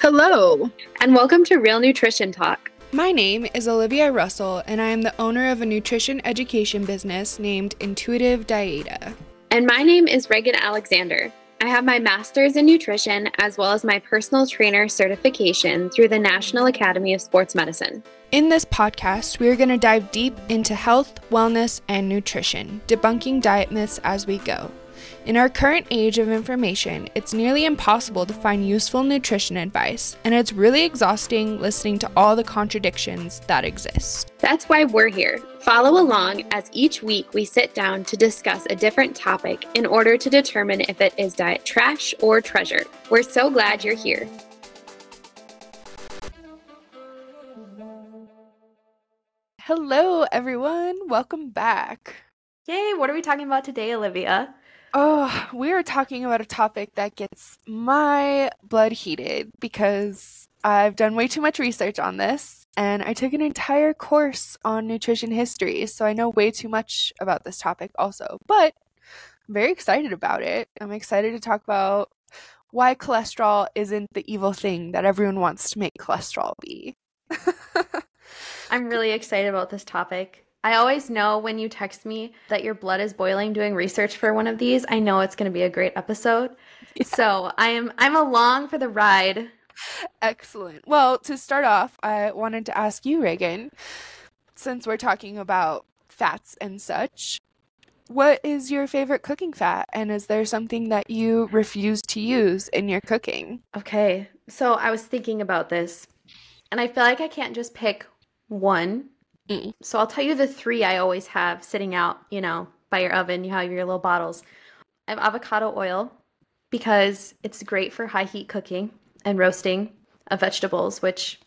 Hello. and welcome to Real Nutrition Talk. My name is Olivia Russell, and I am the owner of a nutrition education business named Intuitive Diaeta. And my name is Regan Alexander. I have my master's in nutrition as well as my personal trainer certification through the National Academy of Sports Medicine. In this podcast, we are going to dive deep into health, wellness, and nutrition, debunking diet myths as we go. In our current age of information, it's nearly impossible to find useful nutrition advice, and it's really exhausting listening to all the contradictions that exist. That's why we're here. Follow along as each week we sit down to discuss a different topic in order to determine if it is diet trash or treasure. We're so glad you're here. Hello, everyone. Welcome back. Yay, what are we talking about today, Olivia? Oh, we are talking about a topic that gets my blood heated because I've done way too much research on this and I took an entire course on nutrition history, so I know way too much about this topic also. But I'm very excited about it. I'm excited to talk about why cholesterol isn't the evil thing that everyone wants to make cholesterol be. I'm really excited about this topic. I always know when you text me that your blood is boiling doing research for one of these, I know it's going to be a great episode. So, I am I'm along for the ride. Excellent. Well, to start off, I wanted to ask you, Regan, since we're talking about fats and such, what is your favorite cooking fat? And is there something that you refuse to use in your cooking? Okay. So, I was thinking about this and I feel like I can't just pick one. Mm. So, I'll tell you the three I always have sitting out, you know, by your oven. You have your little bottles. I have avocado oil because it's great for high heat cooking and roasting of vegetables, which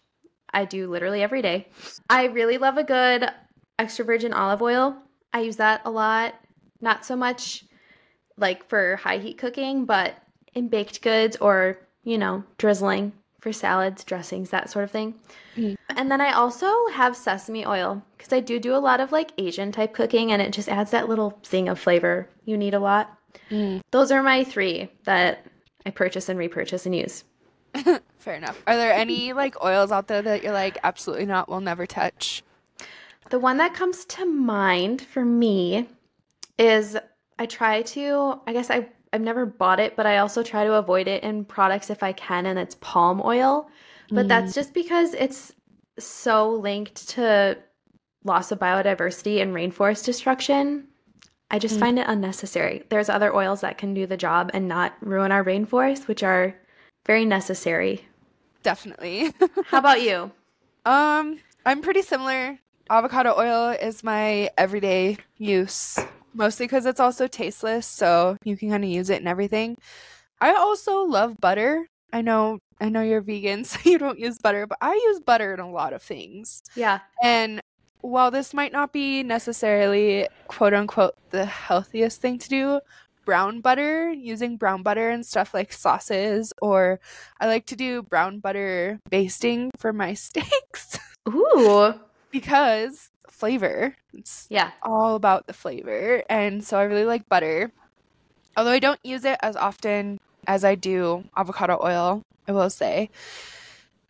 I do literally every day. I really love a good extra virgin olive oil. I use that a lot. Not so much like for high heat cooking, but in baked goods or, you know, drizzling for salads, dressings, that sort of thing. Mm. And then I also have sesame oil because I do do a lot of like Asian type cooking and it just adds that little thing of flavor you need a lot. Mm. Those are my three that I purchase and repurchase and use. Fair enough. Are there any like oils out there that you're like, absolutely not, we'll never touch? The one that comes to mind for me is I try to, I guess I, I've never bought it, but I also try to avoid it in products if I can, and it's palm oil. But that's just because it's so linked to loss of biodiversity and rainforest destruction. I just Mm. find it unnecessary. There's other oils that can do the job and not ruin our rainforest, which are very necessary. Definitely. How about you? Um, I'm pretty similar. Avocado oil is my everyday use, mostly because it's also tasteless, so you can kind of use it in everything. I also love butter. I know, I know you're vegan, so you don't use butter, but I use butter in a lot of things. Yeah. And while this might not be necessarily quote unquote the healthiest thing to do, brown butter, using brown butter and stuff like sauces, or I like to do brown butter basting for my steaks Ooh. because flavor. It's Yeah. all about the flavor. And so I really like butter. Although I don't use it as often as I do avocado oil, I will say.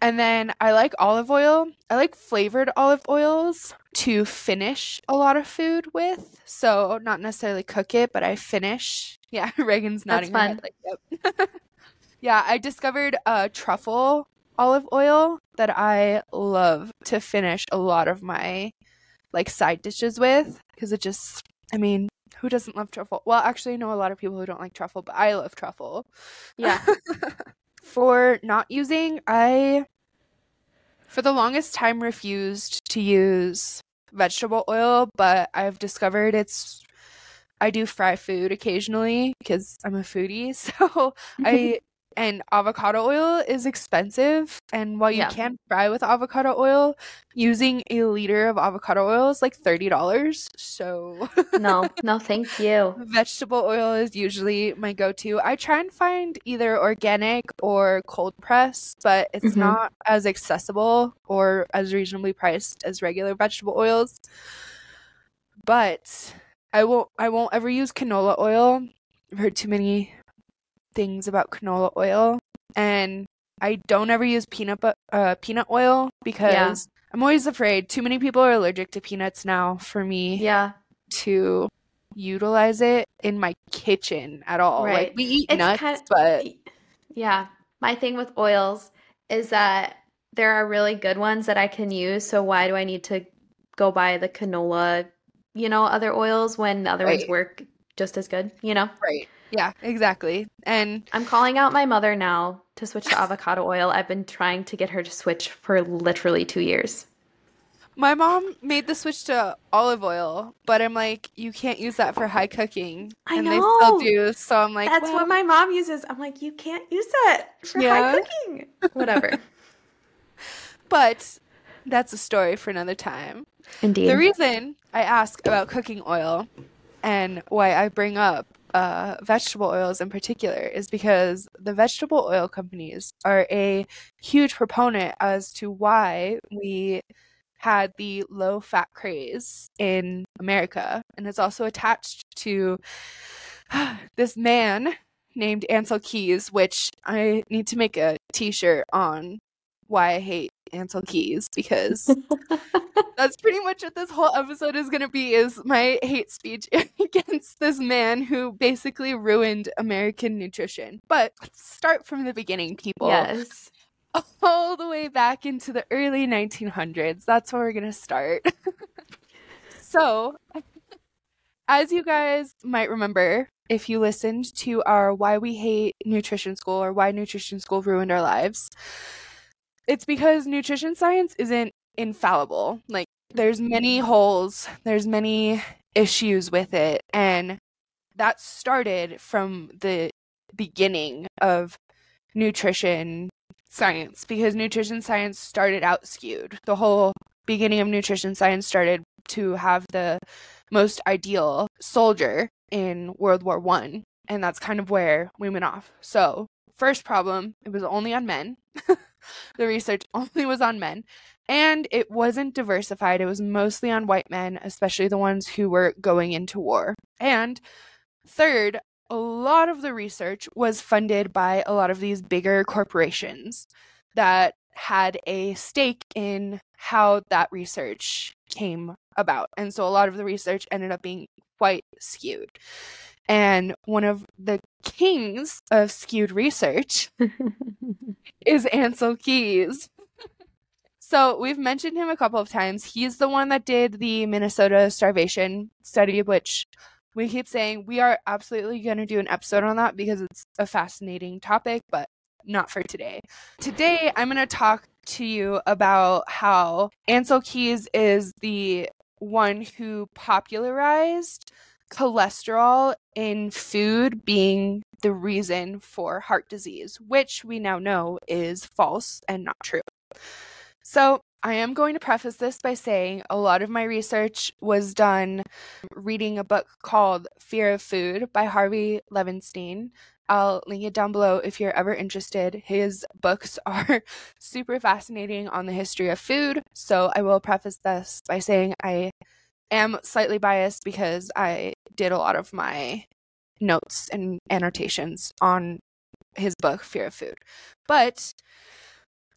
And then I like olive oil. I like flavored olive oils to finish a lot of food with. So not necessarily cook it, but I finish. Yeah, Regan's That's nodding her head like, yep. yeah, I discovered uh, truffle olive oil that I love to finish a lot of my like side dishes with because it just I mean, who doesn't love truffle? Well, actually I know a lot of people who don't like truffle, but I love truffle. Yeah. For not using, I for the longest time refused to use vegetable oil, but I've discovered it's I do fry food occasionally because I'm a foodie. So I and avocado oil is expensive and while you Yeah. can fry with avocado oil, using a liter of avocado oil is like $30. So no, no, thank you. vegetable oil is usually my go-to. I try and find either organic or cold press, but it's Mhm. not as accessible or as reasonably priced as regular vegetable oils. But I won't I won't ever use canola oil. I've heard too many things about canola oil and I don't ever use peanut bu- uh, peanut oil because I'm always afraid too many people are allergic to peanuts now for me Yeah. to utilize it in my kitchen at all. Like we eat It's nuts, kind- but Yeah. My thing with oils is that there are really good ones that I can use. So why do I need to go buy the canola, you know, other oils when the other ones work just as good, you know? right. Yeah, exactly. And I'm calling out my mother now to switch to avocado oil. I've been trying to get her to switch for literally two years. my mom made the switch to olive oil, but I'm like, you can't use that for high cooking. I and they still do. So I'm like, That's well, what my mom uses. I'm like, you can't use that for Yeah. high cooking. Whatever. but that's a story for another time. Indeed. The reason I ask about cooking oil and why I bring up uh, vegetable oils in particular is because the vegetable oil companies are a huge proponent as to why we had the low fat craze in America. And it's also attached to this man named Ancel Keys, which I need to make a t shirt on why I hate Ancel Keys because that's pretty much what this whole episode is going to be is my hate speech against this man who basically ruined American nutrition. But let's start from the beginning, people. yes. All the way back into the early 1900s. That's where we're going to start. so, as you guys might remember, if you listened to our Why We Hate Nutrition School or Why Nutrition School Ruined Our Lives, it's because nutrition science isn't infallible. Like, there's many holes, there's many issues with it. And that started from the beginning of nutrition science because nutrition science started out skewed. The whole beginning of nutrition science started to have the most ideal soldier in World War One, and that's kind of where we went off. So, first problem, it was only on men. the research only was on men, and it wasn't diversified. It was mostly on white men, especially the ones who were going into war. And third, a lot of the research was funded by a lot of these bigger corporations that had a stake in how that research came about. And so a lot of the research ended up being quite skewed. And one of the kings of skewed research is Ancel Keys. So we've mentioned him a couple of times. He's the one that did the Minnesota starvation study, which we keep saying we are absolutely going to do an episode on that because it's a fascinating topic, but not for today. Today, I'm going to talk to you about how Ancel Keys is the one who popularized cholesterol in food being the reason for heart disease, which we now know is false and not true. So, I am going to preface this by saying a lot of my research was done reading a book called Fear of Food by Harvey Levenstein. I'll link it down below if you're ever interested. His books are super fascinating on the history of food. So I will preface this by saying I am slightly biased because I did a lot of my notes and annotations on his book, Fear of Food. But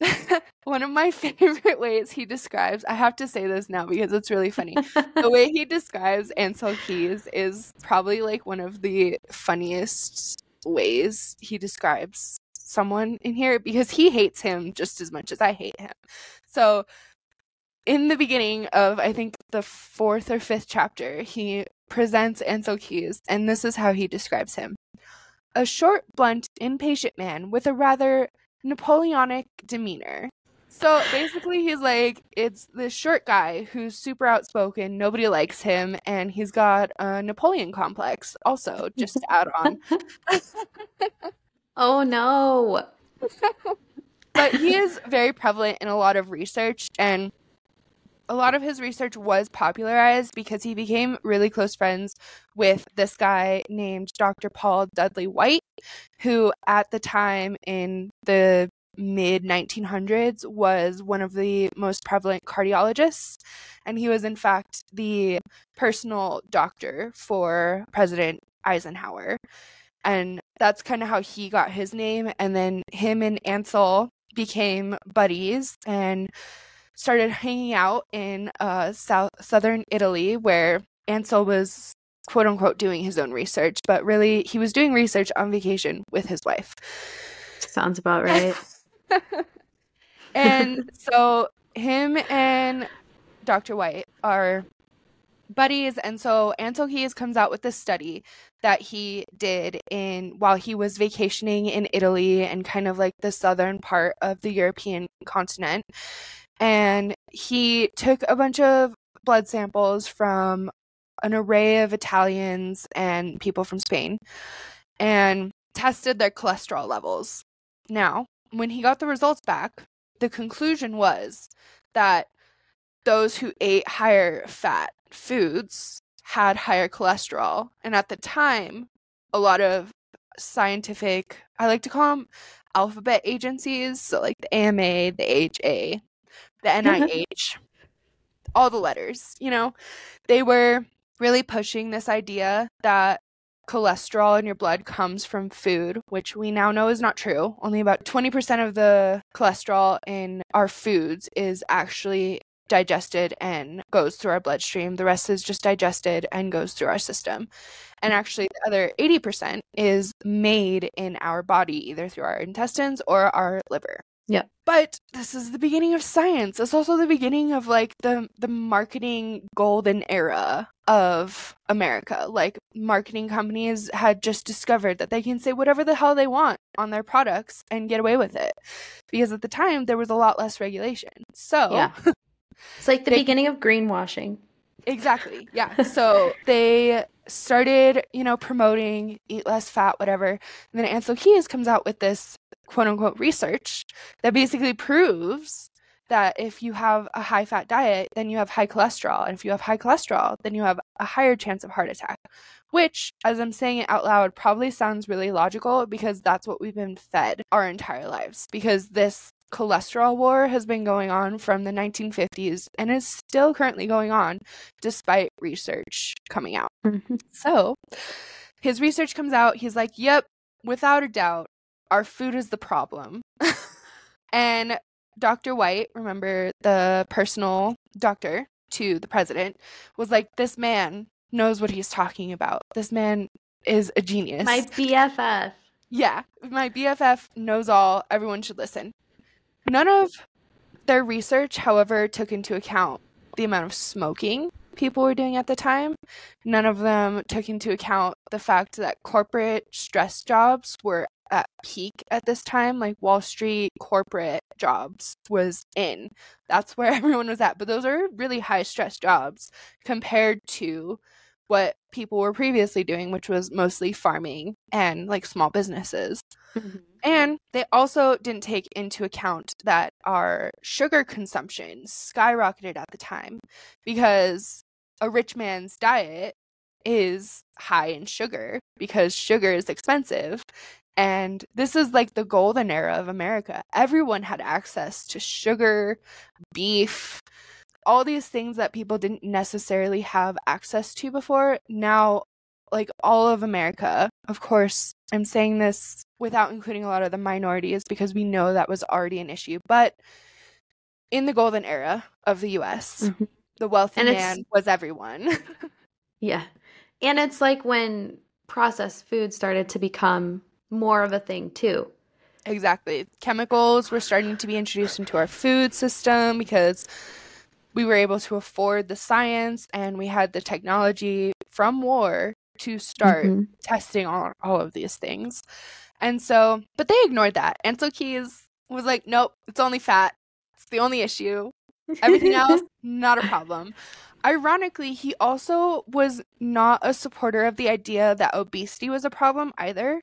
one of my favorite ways he describes, I have to say this now because it's really funny. the way he describes Ancel Keys is probably like one of the funniest ways he describes someone in here because he hates him just as much as I hate him. So, in the beginning of I think the fourth or fifth chapter, he presents Ancel Keys, and this is how he describes him a short, blunt, impatient man with a rather Napoleonic demeanor. So basically, he's like, it's this short guy who's super outspoken, nobody likes him, and he's got a Napoleon complex, also, just to add on. oh no. but he is very prevalent in a lot of research and a lot of his research was popularized because he became really close friends with this guy named Dr. Paul Dudley White, who at the time in the mid 1900s was one of the most prevalent cardiologists. And he was, in fact, the personal doctor for President Eisenhower. And that's kind of how he got his name. And then him and Ancel became buddies and started hanging out in uh, south southern Italy, where Ancel was quote unquote doing his own research, but really he was doing research on vacation with his wife. Sounds about right. and so him and Dr. White are buddies and so Ancel Keys comes out with this study that he did in while he was vacationing in Italy and kind of like the southern part of the European continent and he took a bunch of blood samples from an array of Italians and people from Spain and tested their cholesterol levels. Now, when he got the results back, the conclusion was that those who ate higher fat foods had higher cholesterol. And at the time, a lot of scientific, I like to call them alphabet agencies, so like the AMA, the AHA, the mm-hmm. NIH, all the letters, you know, they were really pushing this idea that cholesterol in your blood comes from food, which we now know is not true. Only about 20% of the cholesterol in our foods is actually digested and goes through our bloodstream. The rest is just digested and goes through our system. And actually, the other 80% is made in our body, either through our intestines or our liver. Yeah. But this is the beginning of science. It's also the beginning of like the the marketing golden era of America. Like marketing companies had just discovered that they can say whatever the hell they want on their products and get away with it. Because at the time there was a lot less regulation. So Yeah. It's like the They- beginning of greenwashing. Exactly. Yeah. So they started, you know, promoting eat less fat, whatever. And then Ancel Keys comes out with this quote unquote research that basically proves that if you have a high fat diet, then you have high cholesterol. And if you have high cholesterol, then you have a higher chance of heart attack. Which, as I'm saying it out loud, probably sounds really logical because that's what we've been fed our entire lives. Because this cholesterol war has been going on from the 1950s and is still currently going on despite research coming out. Mm-hmm. So his research comes out. He's like, yep, without a doubt, our food is the problem. and Dr. White, remember the personal doctor to the president, was like, this man knows what he's talking about. This man is a genius. My BFF. Yeah, my BFF knows all. Everyone should listen. None of their research, however, took into account the amount of smoking people were doing at the time. None of them took into account the fact that corporate stress jobs were at peak at this time. Like Wall Street corporate jobs was in. That's where everyone was at. But those are really high stress jobs compared to what people were previously doing, which was mostly farming and like small businesses. Mm-hmm. And they also didn't take into account that our sugar consumption skyrocketed at the time because a rich man's diet is high in sugar because sugar is expensive. And this is like the golden era of America. Everyone had access to sugar, beef, all these things that people didn't necessarily have access to before. Now, like all of America, of course, I'm saying this without including a lot of the minorities because we know that was already an issue. But in the golden era of the US, Mhm. the wealthy And man was everyone. Yeah. And it's like when processed food started to become more of a thing too. exactly. Chemicals were starting to be introduced into our food system because we were able to afford the science and we had the technology from war to start Mhm. testing all, all of these things. And so, but they ignored that. Ancel Keys was like, nope, it's only fat. It's the only issue. Everything else, not a problem. Ironically, he also was not a supporter of the idea that obesity was a problem either.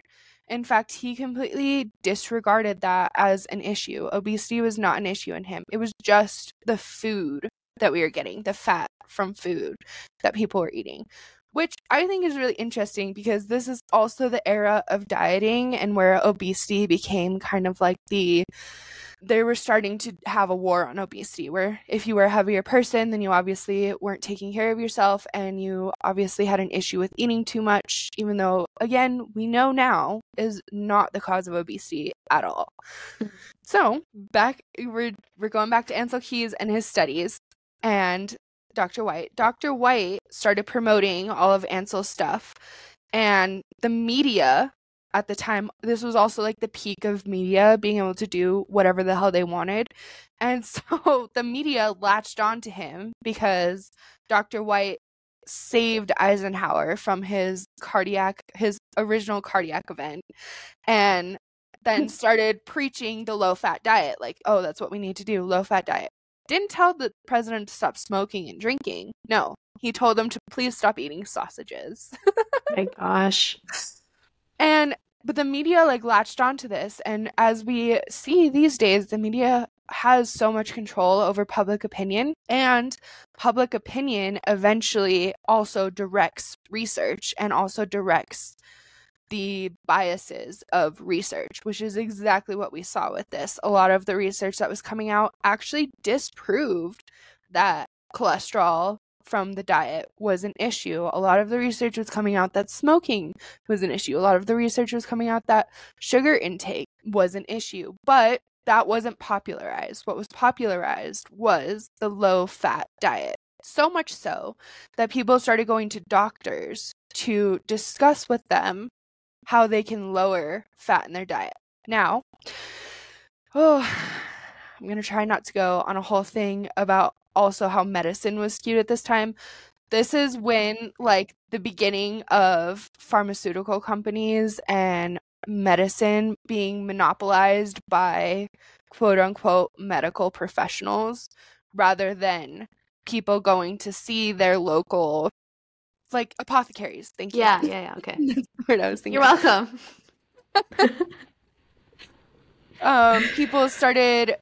In fact, he completely disregarded that as an issue. Obesity was not an issue in him. It was just the food that we were getting, the fat from food that people were eating, which I think is really interesting because this is also the era of dieting and where obesity became kind of like the they were starting to have a war on obesity where if you were a heavier person then you obviously weren't taking care of yourself and you obviously had an issue with eating too much even though again we know now is not the cause of obesity at all. So back we're, we're going back to ancel keys and his studies and dr white. Dr white started promoting all of ancel's stuff and the media at the time this was also like the peak of media being able to do whatever the hell they wanted. And so the media latched on to him because dr white saved eisenhower from his cardiac his original cardiac event and then started preaching the low fat diet like oh that's what we need to do low fat diet. Didn't tell the president to stop smoking and drinking. No he told them to please stop eating sausages. My gosh. and but the media like latched onto this and as we see these days the media has so much control over public opinion and public opinion eventually also directs research and also directs the biases of research which is exactly what we saw with this. A lot of the research that was coming out actually disproved that cholesterol from the diet was an issue. A lot of the research was coming out that smoking was an issue. A lot of the research was coming out that sugar intake was an issue. But that wasn't popularized. What was popularized was the low fat diet. So much so that people started going to doctors to discuss with them how they can lower fat in their diet. Now, oh, I'm going to try not to go on a whole thing about also how medicine was skewed at this time. This is when like the beginning of pharmaceutical companies and medicine being monopolized by quote unquote medical professionals rather than people going to see their local like apothecaries. Thank you. Yeah, yeah, yeah. Okay. That's what I was thinking. You're welcome. um, people started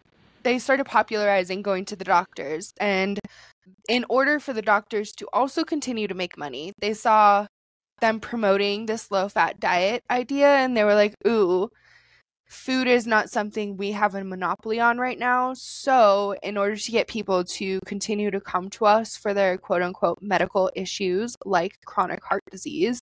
they started popularizing going to the doctors. And in order for the doctors to also continue to make money they saw them promoting this low fat diet idea. And they were like ooh food is not something we have a monopoly on right now. So in order to get people to continue to come to us for their quote unquote medical issues like chronic heart disease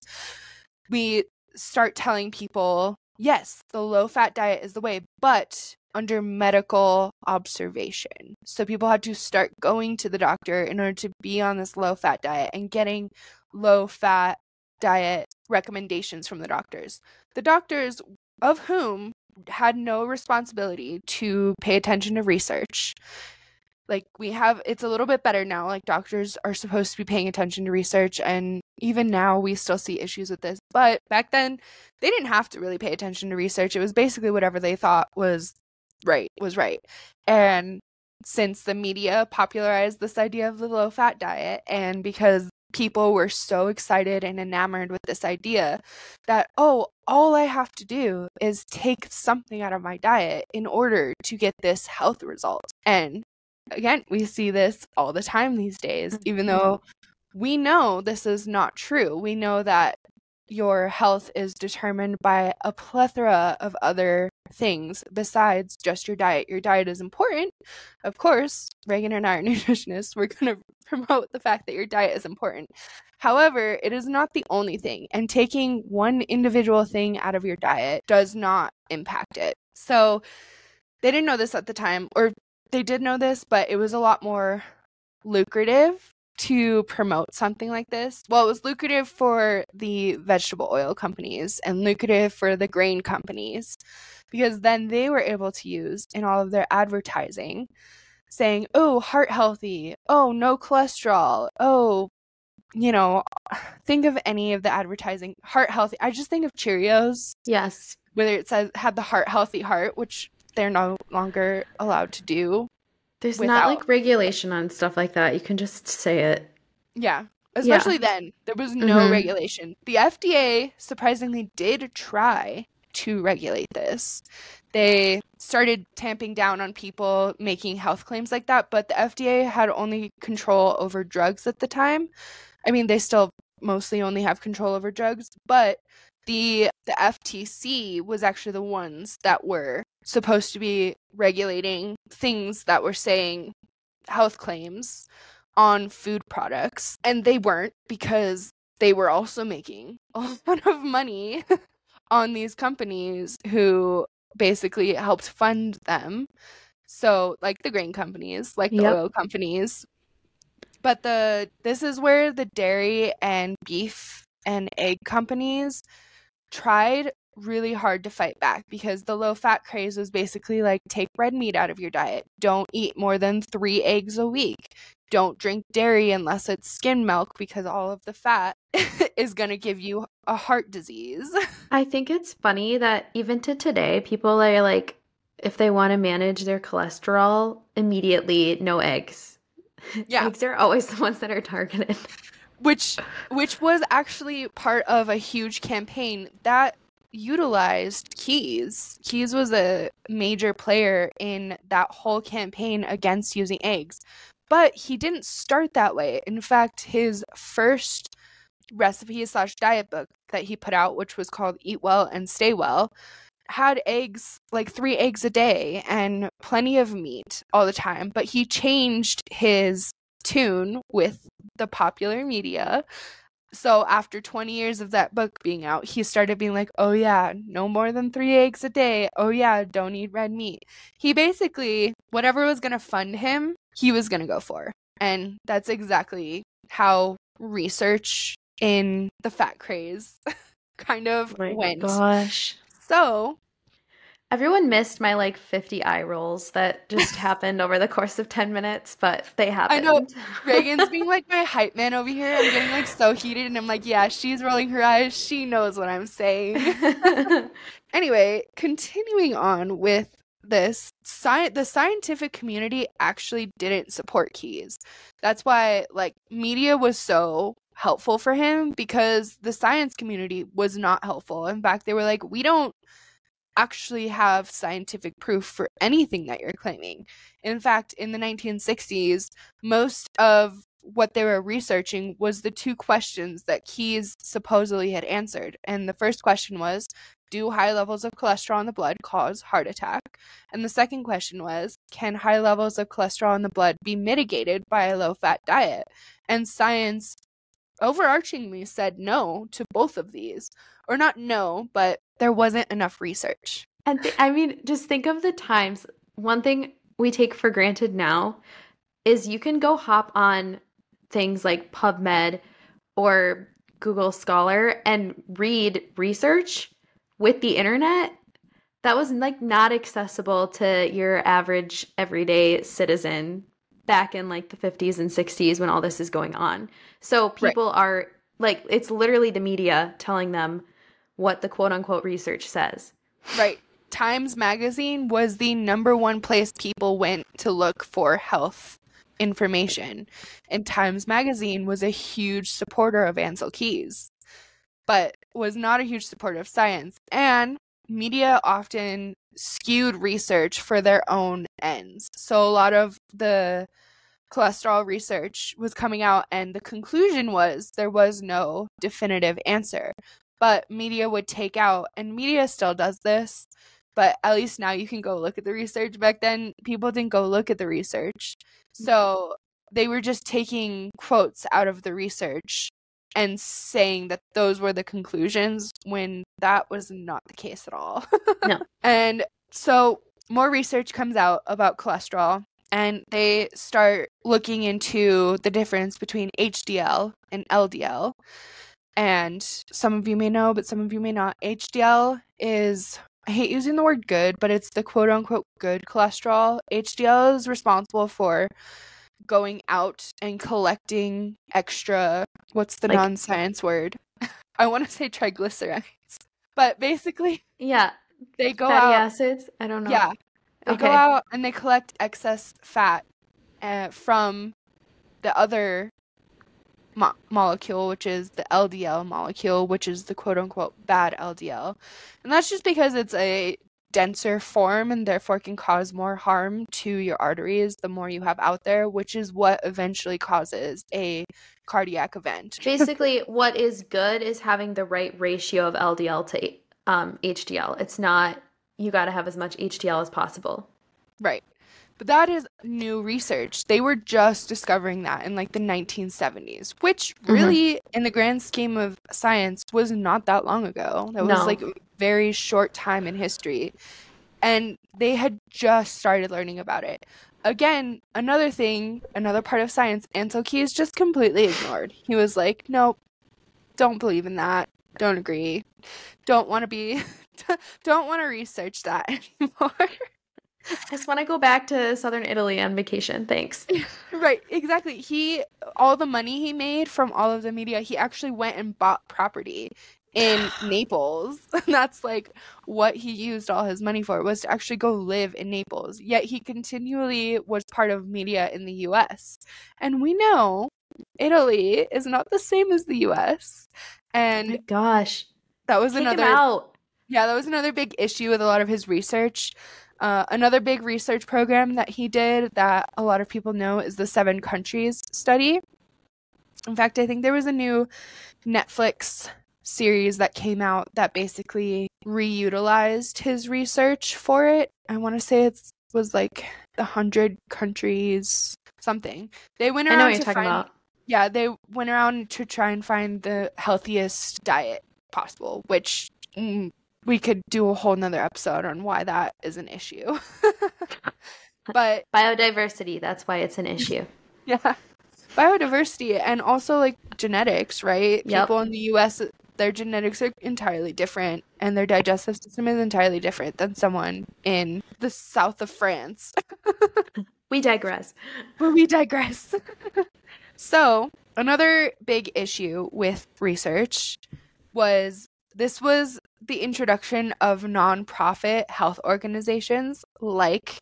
we start telling people yes the low fat diet is the way. But under medical observation. So people had to start going to the doctor in order to be on this low fat diet and getting low fat diet recommendations from the doctors. The doctors, of whom had no responsibility to pay attention to research. Like we have, it's a little bit better now. Like doctors are supposed to be paying attention to research, and even now we still see issues with this. But back then, they didn't have to really pay attention to research. It was basically whatever they thought was right was right. And since the media popularized this idea of the low fat diet, and because people were so excited and enamored with this idea that, oh, all I have to do is take something out of my diet in order to get this health result. And again, we see this all the time these days, even Mm-hmm. though we know this is not true. We know that your health is determined by a plethora of other things besides just your diet. Your diet is important. Of course, Regan and I are nutritionists. We're going to promote the fact that your diet is important. However, it is not the only thing, and taking one individual thing out of your diet does not impact it. So, they didn't know this at the time, or they did know this, but it was a lot more lucrative to promote something like this. Well, it was lucrative for the vegetable oil companies and lucrative for the grain companies because then they were able to use in all of their advertising saying, oh, heart healthy, oh, no cholesterol, oh, you know, think of any of the advertising, heart healthy. I just think of Cheerios, Yes. whether it says had the heart healthy heart, which they're no longer allowed to do. There's Without- not like regulation on stuff like that. You can just say it. Yeah. Especially then, there was no Mhm. regulation. The FDA surprisingly did try to regulate this. They started tamping down on people making health claims like that, but the FDA had only control over drugs at the time. I mean, they still mostly only have control over drugs, but the the FTC was actually the ones that were supposed to be regulating things that were saying health claims on food products, and they weren't because they were also making a lot of money on these companies who basically helped fund them. So, like the grain companies, like the Yep. oil companies. But the this is where the dairy and beef and egg companies tried really hard to fight back because the low fat craze was basically like take red meat out of your diet. Don't eat more than 3 eggs a week. Don't drink dairy unless it's skim milk because all of the fat is going to give you a heart disease. I think it's funny that even to today, people are like, if they want to manage their cholesterol, immediately no eggs. Yeah. Eggs are always the ones that are targeted. which which was actually part of a huge campaign that utilized keys keys was a major player in that whole campaign against using eggs but he didn't start that way in fact his first recipe slash diet book that he put out which was called eat well and stay well had eggs like three eggs a day and plenty of meat all the time but he changed his tune with the popular media. So after 20 years of that book being out, he started being like, "Oh yeah, no more than 3 eggs a day. Oh yeah, don't eat red meat." He basically whatever was going to fund him, he was going to go for. And that's exactly how research in the fat craze kind of oh went. Oh gosh. So, Everyone missed my like 50 eye rolls that just happened over the course of 10 minutes, but they happened. I know. Regan's being like my hype man over here. I'm getting like so heated and I'm like, "Yeah, she's rolling her eyes. She knows what I'm saying." anyway, continuing on with this, sci- the scientific community actually didn't support Keys. That's why like media was so helpful for him because the science community was not helpful. In fact, they were like, "We don't actually have scientific proof for anything that you're claiming." In fact, in the 1960s, most of what they were researching was the two questions that Keys supposedly had answered. And the first question was Do high levels of cholesterol in the blood cause heart attack? And the second question was Can high levels of cholesterol in the blood be mitigated by a low fat diet? And science overarchingly said no to both of these. Or not no, but there wasn't enough research. And th- I mean, just think of the times. One thing we take for granted now is you can go hop on things like PubMed or Google Scholar and read research with the internet that was like not accessible to your average everyday citizen back in like the 50s and 60s when all this is going on. So people are like it's literally the media telling them what the quote unquote research says. Right. Times Magazine was the number one place people went to look for health information. And Times Magazine was a huge supporter of Ancel Keys, but was not a huge supporter of science. And media often skewed research for their own ends. So a lot of the cholesterol research was coming out, and the conclusion was there was no definitive answer. But media would take out, and media still does this, but at least now you can go look at the research. Back then, people didn't go look at the research. Mm-hmm. So they were just taking quotes out of the research and saying that those were the conclusions when that was not the case at all. No. And so more research comes out about cholesterol and they start looking into the difference between HDL and LDL. And some of you may know, but some of you may not. HDL is, I hate using the word good, but it's the quote unquote good cholesterol. HDL is responsible for going out and collecting extra, what's the Like- non science word? I want to say triglycerides. But basically, Yeah, they go fatty out. acids. I don't know. Yeah, they Okay. go out and they collect excess fat uh, from the other mo- molecule, which is the LDL molecule, which is the quote unquote bad LDL. And that's just because it's a denser form and therefore can cause more harm to your arteries the more you have out there, which is what eventually causes a cardiac event. Basically, what is good is having the right ratio of LDL to um, HDL. It's not you got to have as much HDL as possible. Right. But that is new research. They were just discovering that in like the 1970s, which Mm-hmm. really, in the grand scheme of science, was not that long ago. That was No. like a very short time in history. And they had just started learning about it. Again, another thing, another part of science, Ancel Keys just completely ignored. He was like, nope, don't believe in that. Don't agree. Don't want to be, don't want to research that anymore. I just want to go back to southern Italy on vacation. Thanks. Right, exactly. He all the money he made from all of the media, he actually went and bought property in Naples. That's like what he used all his money for was to actually go live in Naples. Yet he continually was part of media in the US. And we know Italy is not the same as the US. Oh And gosh. that was Take another yeah, that was another big issue with a lot of his research. Uh, another big research program that he did that a lot of people know is the Seven Countries Study. In fact, I think there was a new Netflix series that came out that basically reutilized his research for it. I want to say it was like the hundred countries something. They went I around know what you're to talking find about. yeah, they went around to try and find the healthiest diet possible, which mm, we could do a whole nother episode on why that is an issue. but Biodiversity. That's why it's an issue. yeah, biodiversity and also like genetics, right? Yep. People in the US, their genetics are entirely different and their digestive system is entirely different than someone in the south of France. We digress. But we digress. so, another big issue with research was this was the introduction of nonprofit health organizations like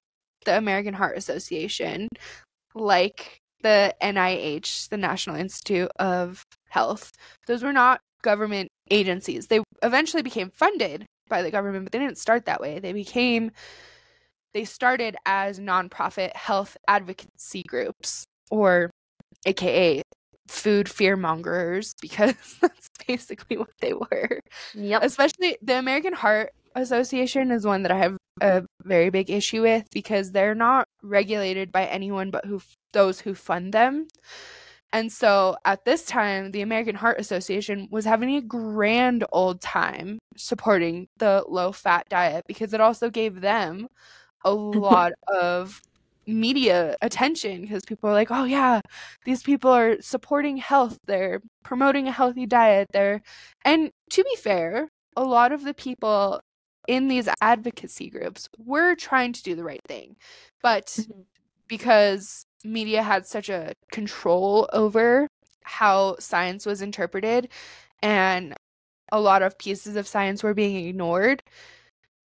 the American Heart Association, like the NIH, the National Institute of Health. Those were not government agencies. They eventually became funded by the government, but they didn't start that way. They became they started as nonprofit health advocacy groups or aka food fearmongers because that's basically what they were Yep. especially the american heart association is one that i have a very big issue with because they're not regulated by anyone but who those who fund them and so at this time the american heart association was having a grand old time supporting the low fat diet because it also gave them a lot of media attention because people are like, oh, yeah, these people are supporting health. They're promoting a healthy diet. They're, and to be fair, a lot of the people in these advocacy groups were trying to do the right thing. But Mhm. because media had such a control over how science was interpreted and a lot of pieces of science were being ignored,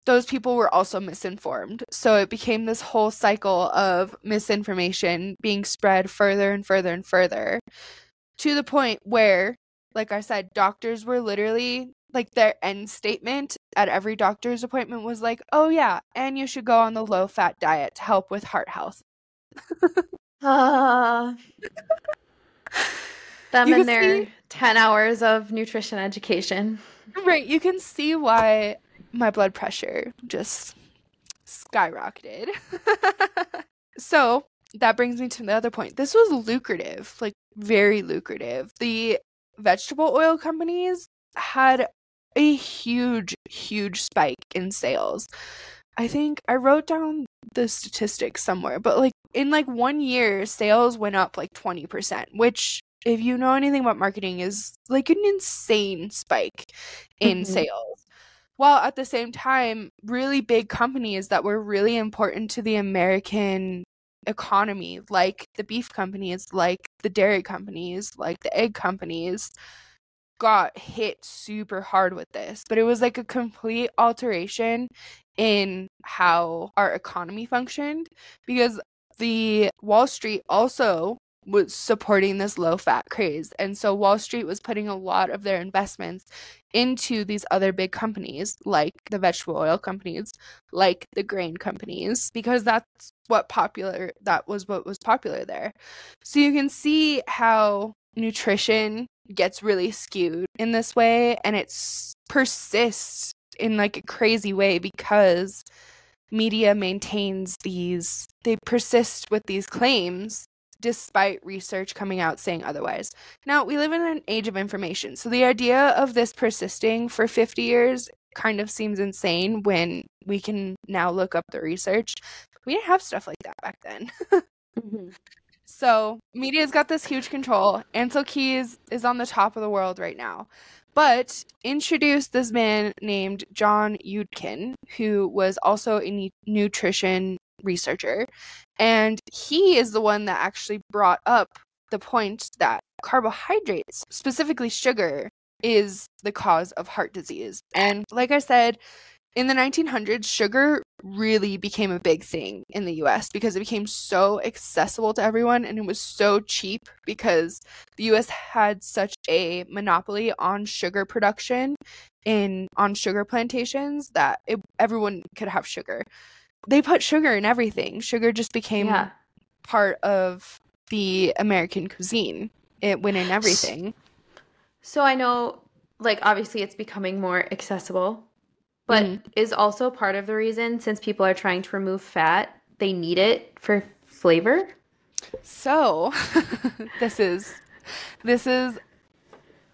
those people were also misinformed. So it became this whole cycle of misinformation being spread further and further and further to the point where, like I said, doctors were literally like their end statement at every doctor's appointment was like, oh, yeah, and you should go on the low fat diet to help with heart health. Ah. them and their see- 10 hours of nutrition education. Right, you can see why my blood pressure just skyrocketed. so that brings me to the other point. This was lucrative, like very lucrative. The vegetable oil companies had a huge, huge spike in sales. I think I wrote down the statistics somewhere, but like in like one year, sales went up like 20%, which if you know anything about marketing is like an insane spike in Mhm. sales. While at the same time, really big companies that were really important to the American economy, like the beef companies, like the dairy companies, like the egg companies, got hit super hard with this. But it was like a complete alteration in how our economy functioned because the Wall Street also was supporting this low fat craze. And so Wall Street was putting a lot of their investments into these other big companies like the vegetable oil companies, like the grain companies because that's what popular that was what was popular there. So you can see how nutrition gets really skewed in this way and it persists in like a crazy way because media maintains these they persist with these claims despite research coming out saying otherwise. Now, we live in an age of information. So the idea of this persisting for 50 years kind of seems insane when we can now look up the research. We didn't have stuff like that back then. mm-hmm. So, media's got this huge control. Ancel Keys is on the top of the world right now. But introduced this man named John Yudkin, who was also a nutrition researcher. And he is the one that actually brought up the point that carbohydrates, specifically sugar, is the cause of heart disease. And like I said, in the 1900s, sugar really became a big thing in the US because it became so accessible to everyone and it was so cheap because the US had such a monopoly on sugar production in on sugar plantations that it, everyone could have sugar they put sugar in everything. Sugar just became yeah. part of the American cuisine. It went in everything. So I know, like, obviously it's becoming more accessible, but mm. is also part of the reason since people are trying to remove fat, they need it for flavor. So this is this is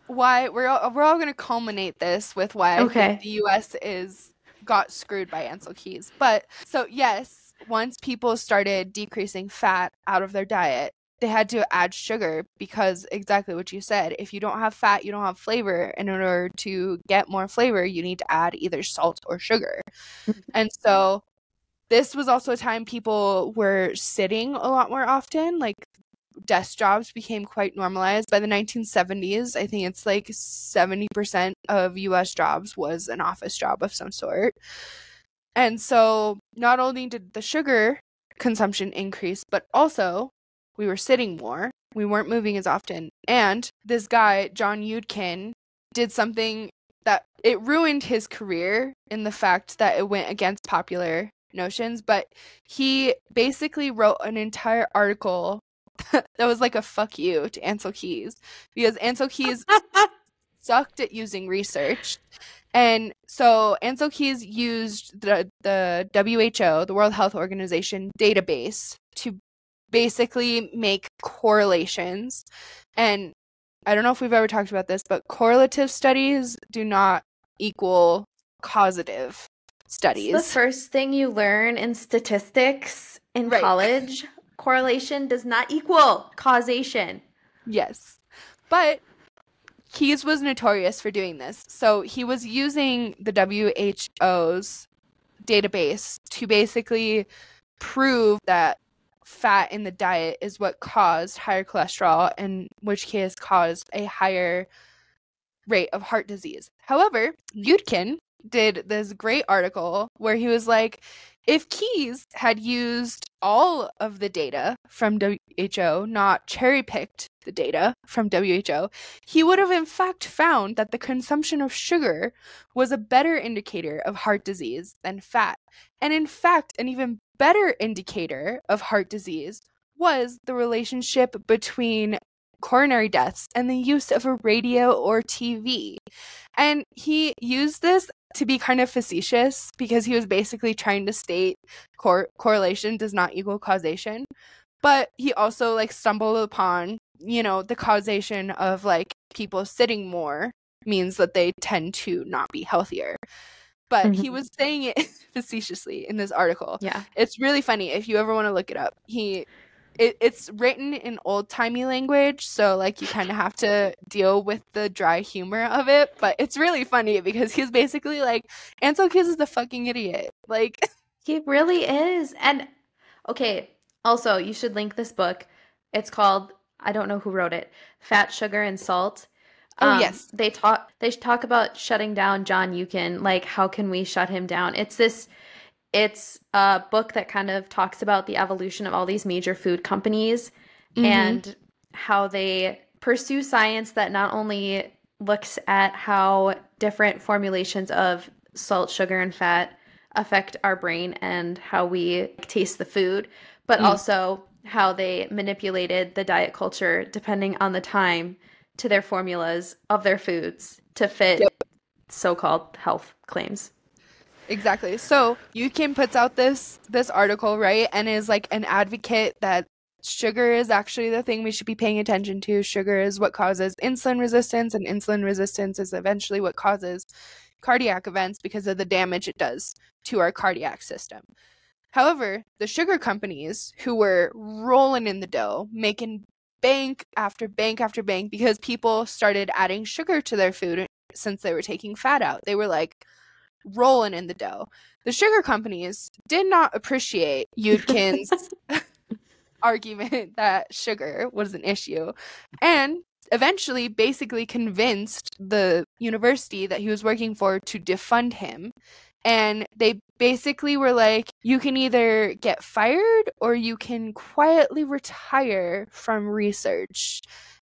why we're all, we're all going to culminate this with why okay. the U.S. is got screwed by Ancel Keys. But so yes, once people started decreasing fat out of their diet, they had to add sugar because exactly what you said. If you don't have fat, you don't have flavor. And in order to get more flavor, you need to add either salt or sugar. Mm-hmm. and so this was also a time people were sitting a lot more often. Like desk jobs became quite normalized by the 1970s. I think it's like 70% of US jobs was an office job of some sort. And so not only did the sugar consumption increase, but also we were sitting more. We weren't moving as often. And this guy, John Yudkin, did something that it ruined his career in the fact that it went against popular notions, but he basically wrote an entire article that was like a fuck you to Ancel Keys because Ancel Keys sucked at using research. And so Ancel Keys used the, the WHO, the World Health Organization database to basically make correlations. And I don't know if we've ever talked about this, but correlative studies do not equal causative studies. It's the first thing you learn in statistics in right. college correlation does not equal causation. Yes. But Keys was notorious for doing this. So he was using the WHO's database to basically prove that fat in the diet is what caused higher cholesterol, in which case caused a higher rate of heart disease. However, Yudkin did this great article where he was like, if Keys had used all of the data from WHO, not cherry picked the data from WHO, he would have in fact found that the consumption of sugar was a better indicator of heart disease than fat. And in fact, an even better indicator of heart disease was the relationship between coronary deaths and the use of a radio or TV. And he used this to be kind of facetious because he was basically trying to state cor- correlation does not equal causation. But he also like stumbled upon, you know, the causation of like people sitting more means that they tend to not be healthier. But mm-hmm. he was saying it facetiously in this article. Yeah. It's really funny if you ever want to look it up. He it, it's written in old timey language, so like you kind of have to deal with the dry humor of it. But it's really funny because he's basically like Ancel Keys is the fucking idiot. Like he really is. And okay, also you should link this book. It's called I don't know who wrote it. Fat, Sugar, and Salt. Oh um, yes, they talk. They talk about shutting down John Yudkin. Like, how can we shut him down? It's this it's a book that kind of talks about the evolution of all these major food companies mm-hmm. and how they pursue science that not only looks at how different formulations of salt, sugar, and fat affect our brain and how we taste the food, but mm. also how they manipulated the diet culture depending on the time to their formulas of their foods to fit yep. so-called health claims. Exactly. So Yudkin puts out this this article, right, and is like an advocate that sugar is actually the thing we should be paying attention to. Sugar is what causes insulin resistance, and insulin resistance is eventually what causes cardiac events because of the damage it does to our cardiac system. However, the sugar companies who were rolling in the dough, making bank after bank after bank because people started adding sugar to their food since they were taking fat out. They were like rolling in the dough. The sugar companies did not appreciate Yudkin's argument that sugar was an issue and eventually basically convinced the university that he was working for to defund him and they basically were like you can either get fired or you can quietly retire from research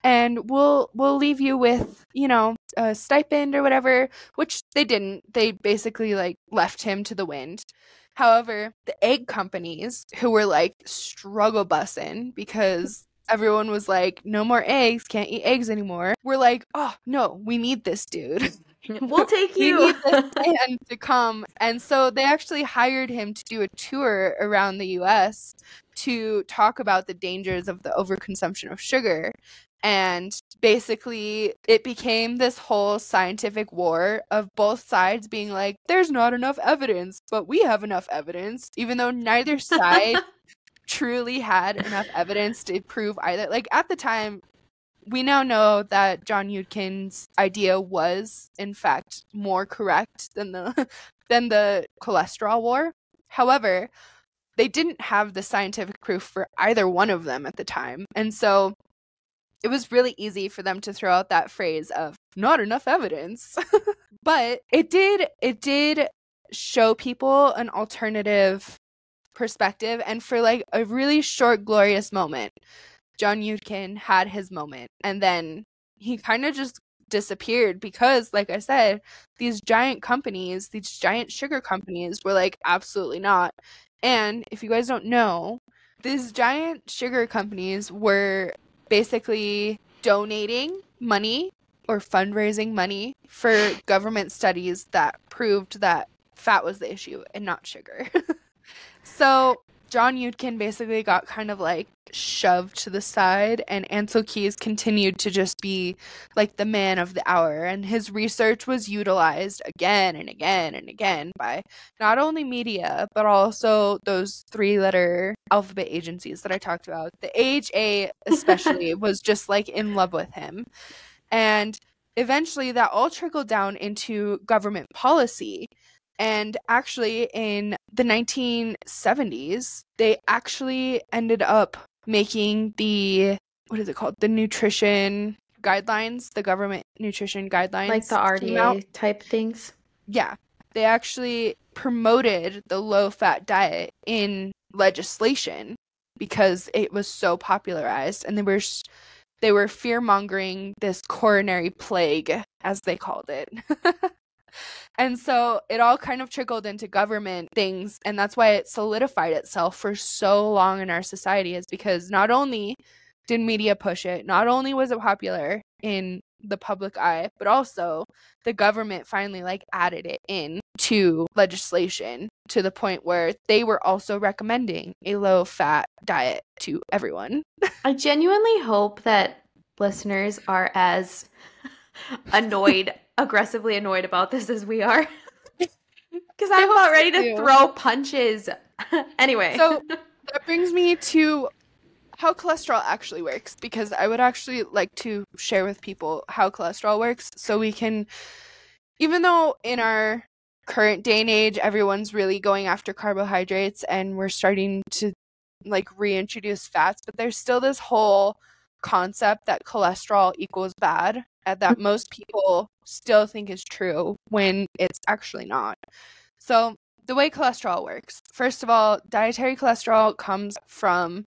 and we'll we'll leave you with you know a stipend or whatever which they didn't. They basically like left him to the wind. However the egg companies who were like struggle bussing because everyone was like no more eggs. Can't eat eggs anymore we're like oh no. We need this dude. We'll take we you. need this man to come. And so they actually hired him to do a tour around the us to talk about the dangers of the overconsumption of sugar and basically, it became this whole scientific war of both sides being like, there's not enough evidence, but we have enough evidence, even though neither side truly had enough evidence to prove either. Like, at the time, we now know that John Yudkin's idea was, in fact, more correct than the than the cholesterol war. However, they didn't have the scientific proof for either one of them at the time. And so it was really easy for them to throw out that phrase of not enough evidence. but it did it did show people an alternative perspective and for like a really short glorious moment John Yudkin had his moment and then he kind of just disappeared because like I said these giant companies these giant sugar companies were like absolutely not and if you guys don't know these giant sugar companies were basically donating money or fundraising money for government studies that proved that fat was the issue and not sugar. so John Yudkin basically got kind of like shoved to the side, and Ancel Keys continued to just be like the man of the hour. And his research was utilized again and again and again by not only media, but also those three letter alphabet agencies that I talked about. The AHA, especially, was just like in love with him. And eventually that all trickled down into government policy. And actually, in the 1970s, they actually ended up making the, what is it called? The nutrition guidelines, the government nutrition guidelines. like the RDA type things. Yeah. They actually promoted the low fat diet in legislation because it was so popularized and they were they were fear mongering this coronary plague as they called it. and so it all kind of trickled into government things and that's why it solidified itself for so long in our society is because not only did media push it not only was it popular in the public eye but also the government finally like added it in to legislation to the point where they were also recommending a low fat diet to everyone. I genuinely hope that listeners are as annoyed, aggressively annoyed about this as we are. Because I'm about ready to throw punches. anyway. so that brings me to how cholesterol actually works because I would actually like to share with people how cholesterol works so we can even though in our current day and age everyone's really going after carbohydrates and we're starting to like reintroduce fats but there's still this whole concept that cholesterol equals bad Uh, that most people still think is true when it's actually not. So, the way cholesterol works first of all, dietary cholesterol comes from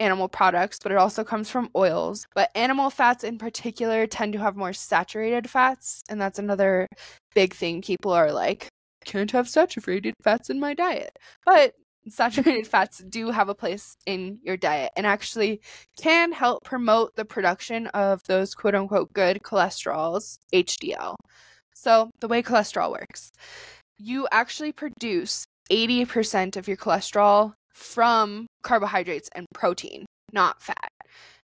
animal products, but it also comes from oils. But animal fats in particular tend to have more saturated fats. And that's another big thing people are like, can't have saturated fats in my diet. But saturated fats do have a place in your diet and actually can help promote the production of those quote unquote good cholesterols, HDL. So, the way cholesterol works, you actually produce 80% of your cholesterol from carbohydrates and protein, not fat.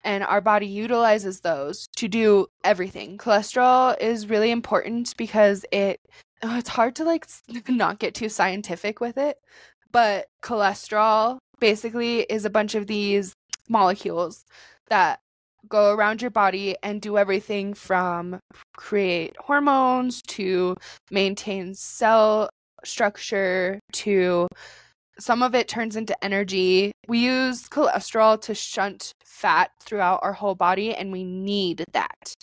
And our body utilizes those to do everything. Cholesterol is really important because it oh, it's hard to like not get too scientific with it, but cholesterol basically is a bunch of these molecules that go around your body and do everything from create hormones to maintain cell structure to some of it turns into energy. We use cholesterol to shunt fat throughout our whole body, and we need that.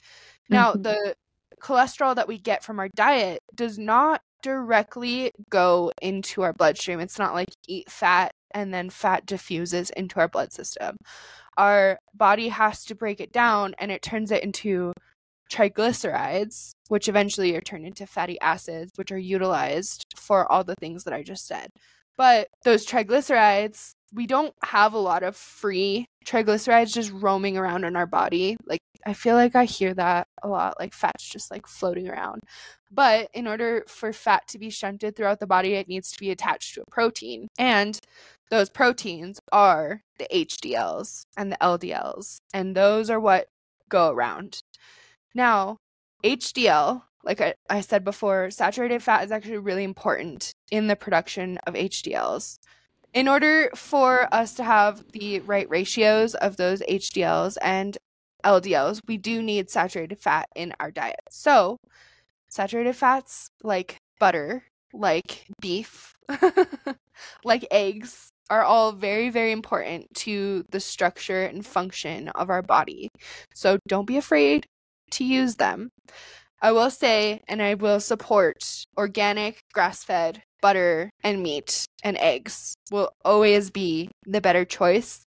Now, Mhm. the cholesterol that we get from our diet does not directly go into our bloodstream. It's not like eat fat and then fat diffuses into our blood system. Our body has to break it down and it turns it into triglycerides, which eventually are turned into fatty acids, which are utilized for all the things that I just said. But those triglycerides, we don't have a lot of free triglycerides just roaming around in our body. Like, I feel like I hear that a lot, like fat's just like floating around. But in order for fat to be shunted throughout the body, it needs to be attached to a protein. And those proteins are the HDLs and the LDLs. And those are what go around. Now, HDL, like I, I said before, saturated fat is actually really important in the production of HDLs. In order for us to have the right ratios of those HDLs and LDLs, we do need saturated fat in our diet. So, saturated fats like butter, like beef, like eggs are all very, very important to the structure and function of our body. So, don't be afraid to use them. I will say, and I will support organic, grass fed butter and meat and eggs will always be the better choice.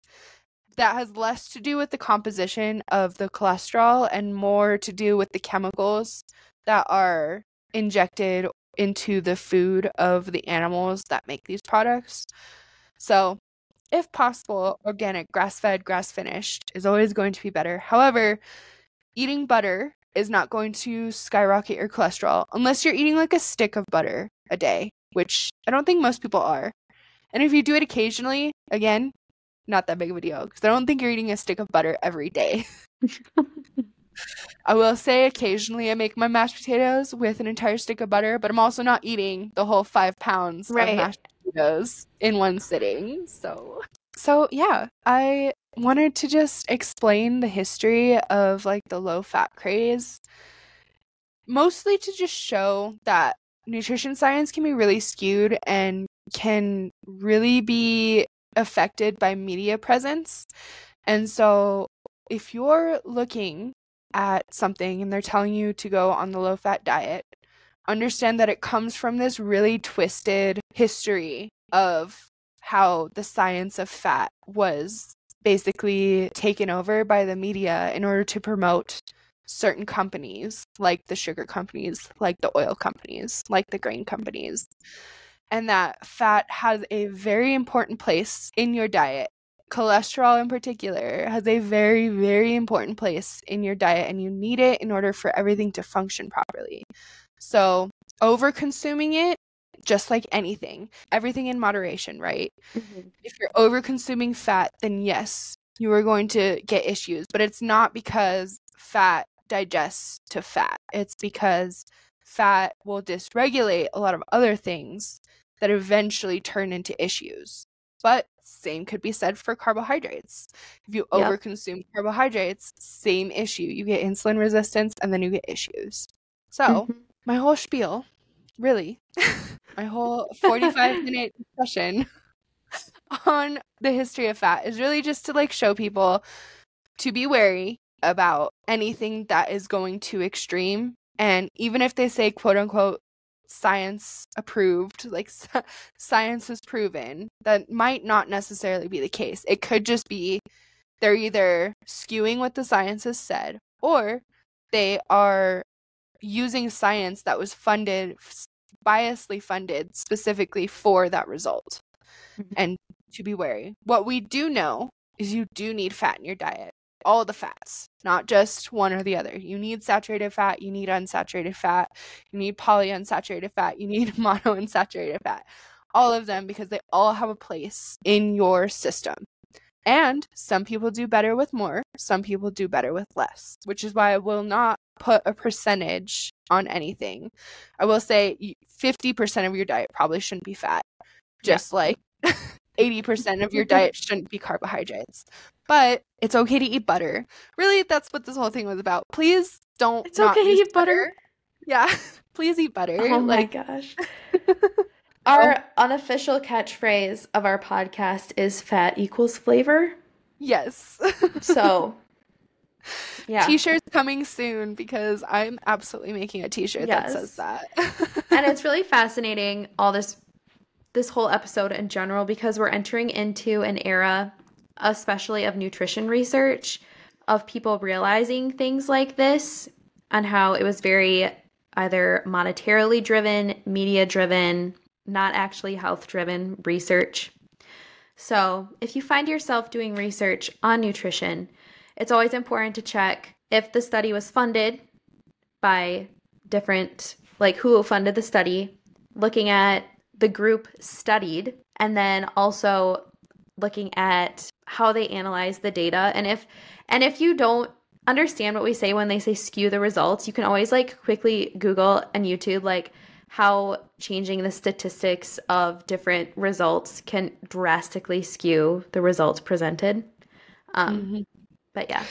That has less to do with the composition of the cholesterol and more to do with the chemicals that are injected into the food of the animals that make these products. So, if possible, organic, grass fed, grass finished is always going to be better. However, eating butter is not going to skyrocket your cholesterol unless you're eating like a stick of butter a day, which I don't think most people are. And if you do it occasionally, again, not that big of a deal because I don't think you're eating a stick of butter every day. I will say occasionally I make my mashed potatoes with an entire stick of butter, but I'm also not eating the whole five pounds Right. of mashed potatoes in one sitting. So, so yeah, I wanted to just explain the history of like the low fat craze, mostly to just show that nutrition science can be really skewed and can really be affected by media presence. And so, if you're looking at something and they're telling you to go on the low fat diet, understand that it comes from this really twisted history of how the science of fat was basically taken over by the media in order to promote certain companies, like the sugar companies, like the oil companies, like the grain companies. And that fat has a very important place in your diet. Cholesterol in particular has a very very important place in your diet and you need it in order for everything to function properly. So over consuming it just like anything everything in moderation right? Mhm. if you're over consuming fat then yes you are going to get issues but it's not because fat digests to fat. It's because fat will dysregulate a lot of other things that eventually turn into issues but same could be said for carbohydrates. If you Yep. overconsume carbohydrates, same issue. You get insulin resistance and then you get issues. So, Mhm. my whole spiel, really, my whole 45 minute discussion on the history of fat is really just to like show people to be wary about anything that is going too extreme. And even if they say quote unquote science approved, like science has proven, that might not necessarily be the case. It could just be they're either skewing what the science has said or they are using science that was funded biasly funded specifically for that result Mhm. and to be wary what we do know is you do need fat in your diet all the fats, not just one or the other. You need saturated fat, you need unsaturated fat, you need polyunsaturated fat, you need monounsaturated fat. All of them because they all have a place in your system. And some people do better with more, some people do better with less, which is why I will not put a percentage on anything. I will say 50% of your diet probably shouldn't be fat, just yeah. like 80% of your diet shouldn't be carbohydrates. But it's okay to eat butter. Really, that's what this whole thing was about. Please don't. It's okay to eat butter. butter. Yeah, please eat butter. Oh like... my gosh. our um, unofficial catchphrase of our podcast is fat equals flavor. Yes. so, yeah. T-shirts coming soon because I'm absolutely making a t-shirt yes. that says that. and it's really fascinating all this this whole episode in general because we're entering into an era especially of nutrition research of people realizing things like this and how it was very either monetarily driven, media driven, not actually health driven research. So, if you find yourself doing research on nutrition, it's always important to check if the study was funded by different, like who funded the study, looking at the group studied, and then also looking at how they analyze the data. And if and if you don't understand what we say when they say skew the results, you can always like quickly Google and YouTube like how changing the statistics of different results can drastically skew the results presented. Um, mm-hmm. But yeah.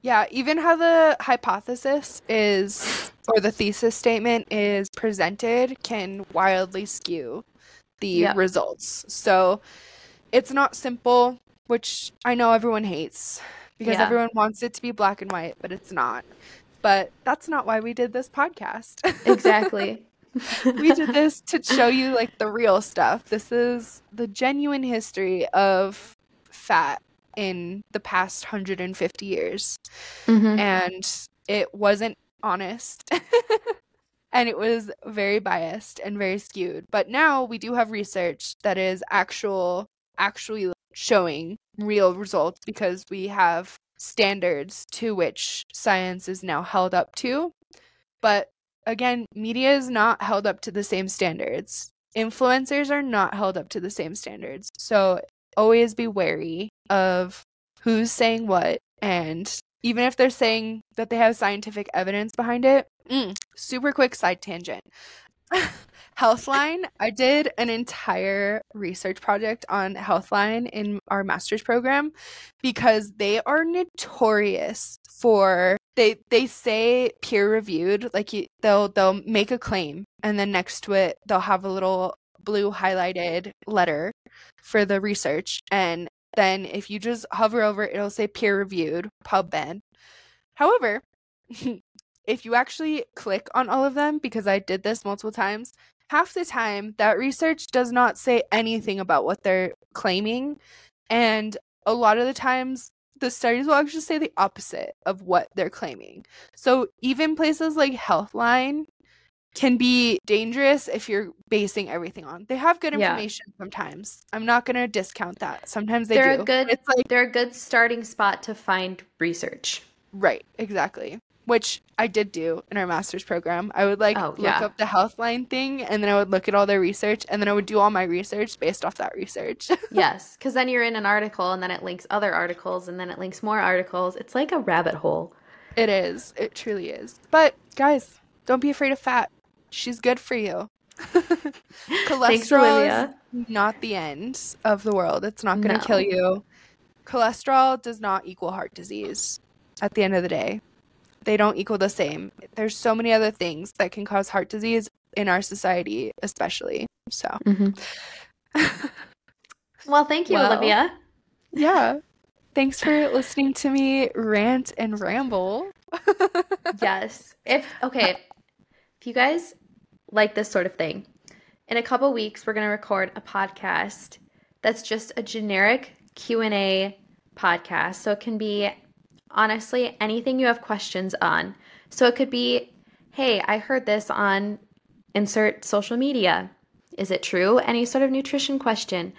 Yeah, even how the hypothesis is or the thesis statement is presented can wildly skew the yep. results. So it's not simple, which I know everyone hates because yeah. everyone wants it to be black and white, but it's not. But that's not why we did this podcast. exactly. we did this to show you like the real stuff. This is the genuine history of fat in the past 150 years. Mm-hmm. And it wasn't honest. and it was very biased and very skewed. But now we do have research that is actual actually showing real results because we have standards to which science is now held up to. But again, media is not held up to the same standards. Influencers are not held up to the same standards. So always be wary of who's saying what and even if they're saying that they have scientific evidence behind it. Mm, super quick side tangent. Healthline, I did an entire research project on Healthline in our master's program because they are notorious for they they say peer reviewed like you, they'll they'll make a claim and then next to it they'll have a little blue highlighted letter for the research and then if you just hover over it, it'll say peer reviewed PubMed. However, if you actually click on all of them, because I did this multiple times, half the time that research does not say anything about what they're claiming. And a lot of the times, the studies will actually say the opposite of what they're claiming. So even places like Healthline can be dangerous if you're basing everything on. They have good information yeah. sometimes. I'm not going to discount that. Sometimes they they're do. A good, it's like they're a good starting spot to find research. Right, exactly. Which I did do in our master's program. I would like oh, look yeah. up the Healthline thing and then I would look at all their research and then I would do all my research based off that research. yes, cuz then you're in an article and then it links other articles and then it links more articles. It's like a rabbit hole. It is. It truly is. But guys, don't be afraid of fat she's good for you. Cholesterol Thanks, is not the end of the world. It's not going to no. kill you. Cholesterol does not equal heart disease at the end of the day. They don't equal the same. There's so many other things that can cause heart disease in our society, especially. So, mm-hmm. well, thank you, well, Olivia. Yeah. Thanks for listening to me rant and ramble. yes. If okay, if you guys like this sort of thing, in a couple weeks we're going to record a podcast that's just a generic Q&A podcast. So it can be honestly anything you have questions on. So it could be, "Hey, I heard this on insert social media. Is it true?" Any sort of nutrition question.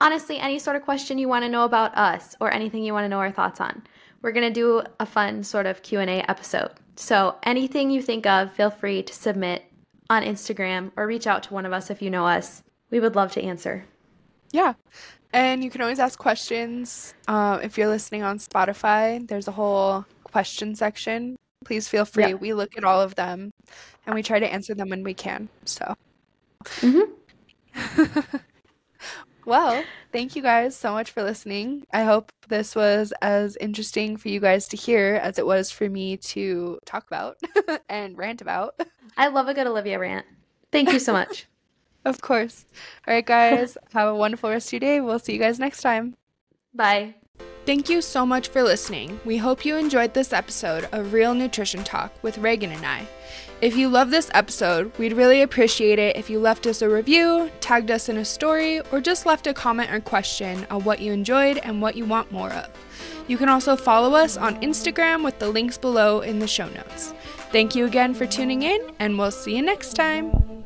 Honestly, any sort of question you want to know about us or anything you want to know our thoughts on. we're going to do a fun sort of Q&A episode. So, anything you think of, feel free to submit on Instagram or reach out to one of us if you know us. We would love to answer. Yeah. And you can always ask questions. Uh, if you're listening on Spotify, there's a whole question section. Please feel free. We look at all of them and we try to answer them when we can. So, Mm-hmm. well, thank you guys so much for listening. I hope this was as interesting for you guys to hear as it was for me to talk about and rant about. I love a good Olivia rant. Thank you so much. Of course. All right, guys, have a wonderful rest of your day. We'll see you guys next time. Bye. Thank you so much for listening. We hope you enjoyed this episode of Real Nutrition Talk with Regan and I. If you love this episode, we'd really appreciate it if you left us a review, tagged us in a story, or just left a comment or question on what you enjoyed and what you want more of. You can also follow us on Instagram with the links below in the show notes. Thank you again for tuning in, and we'll see you next time.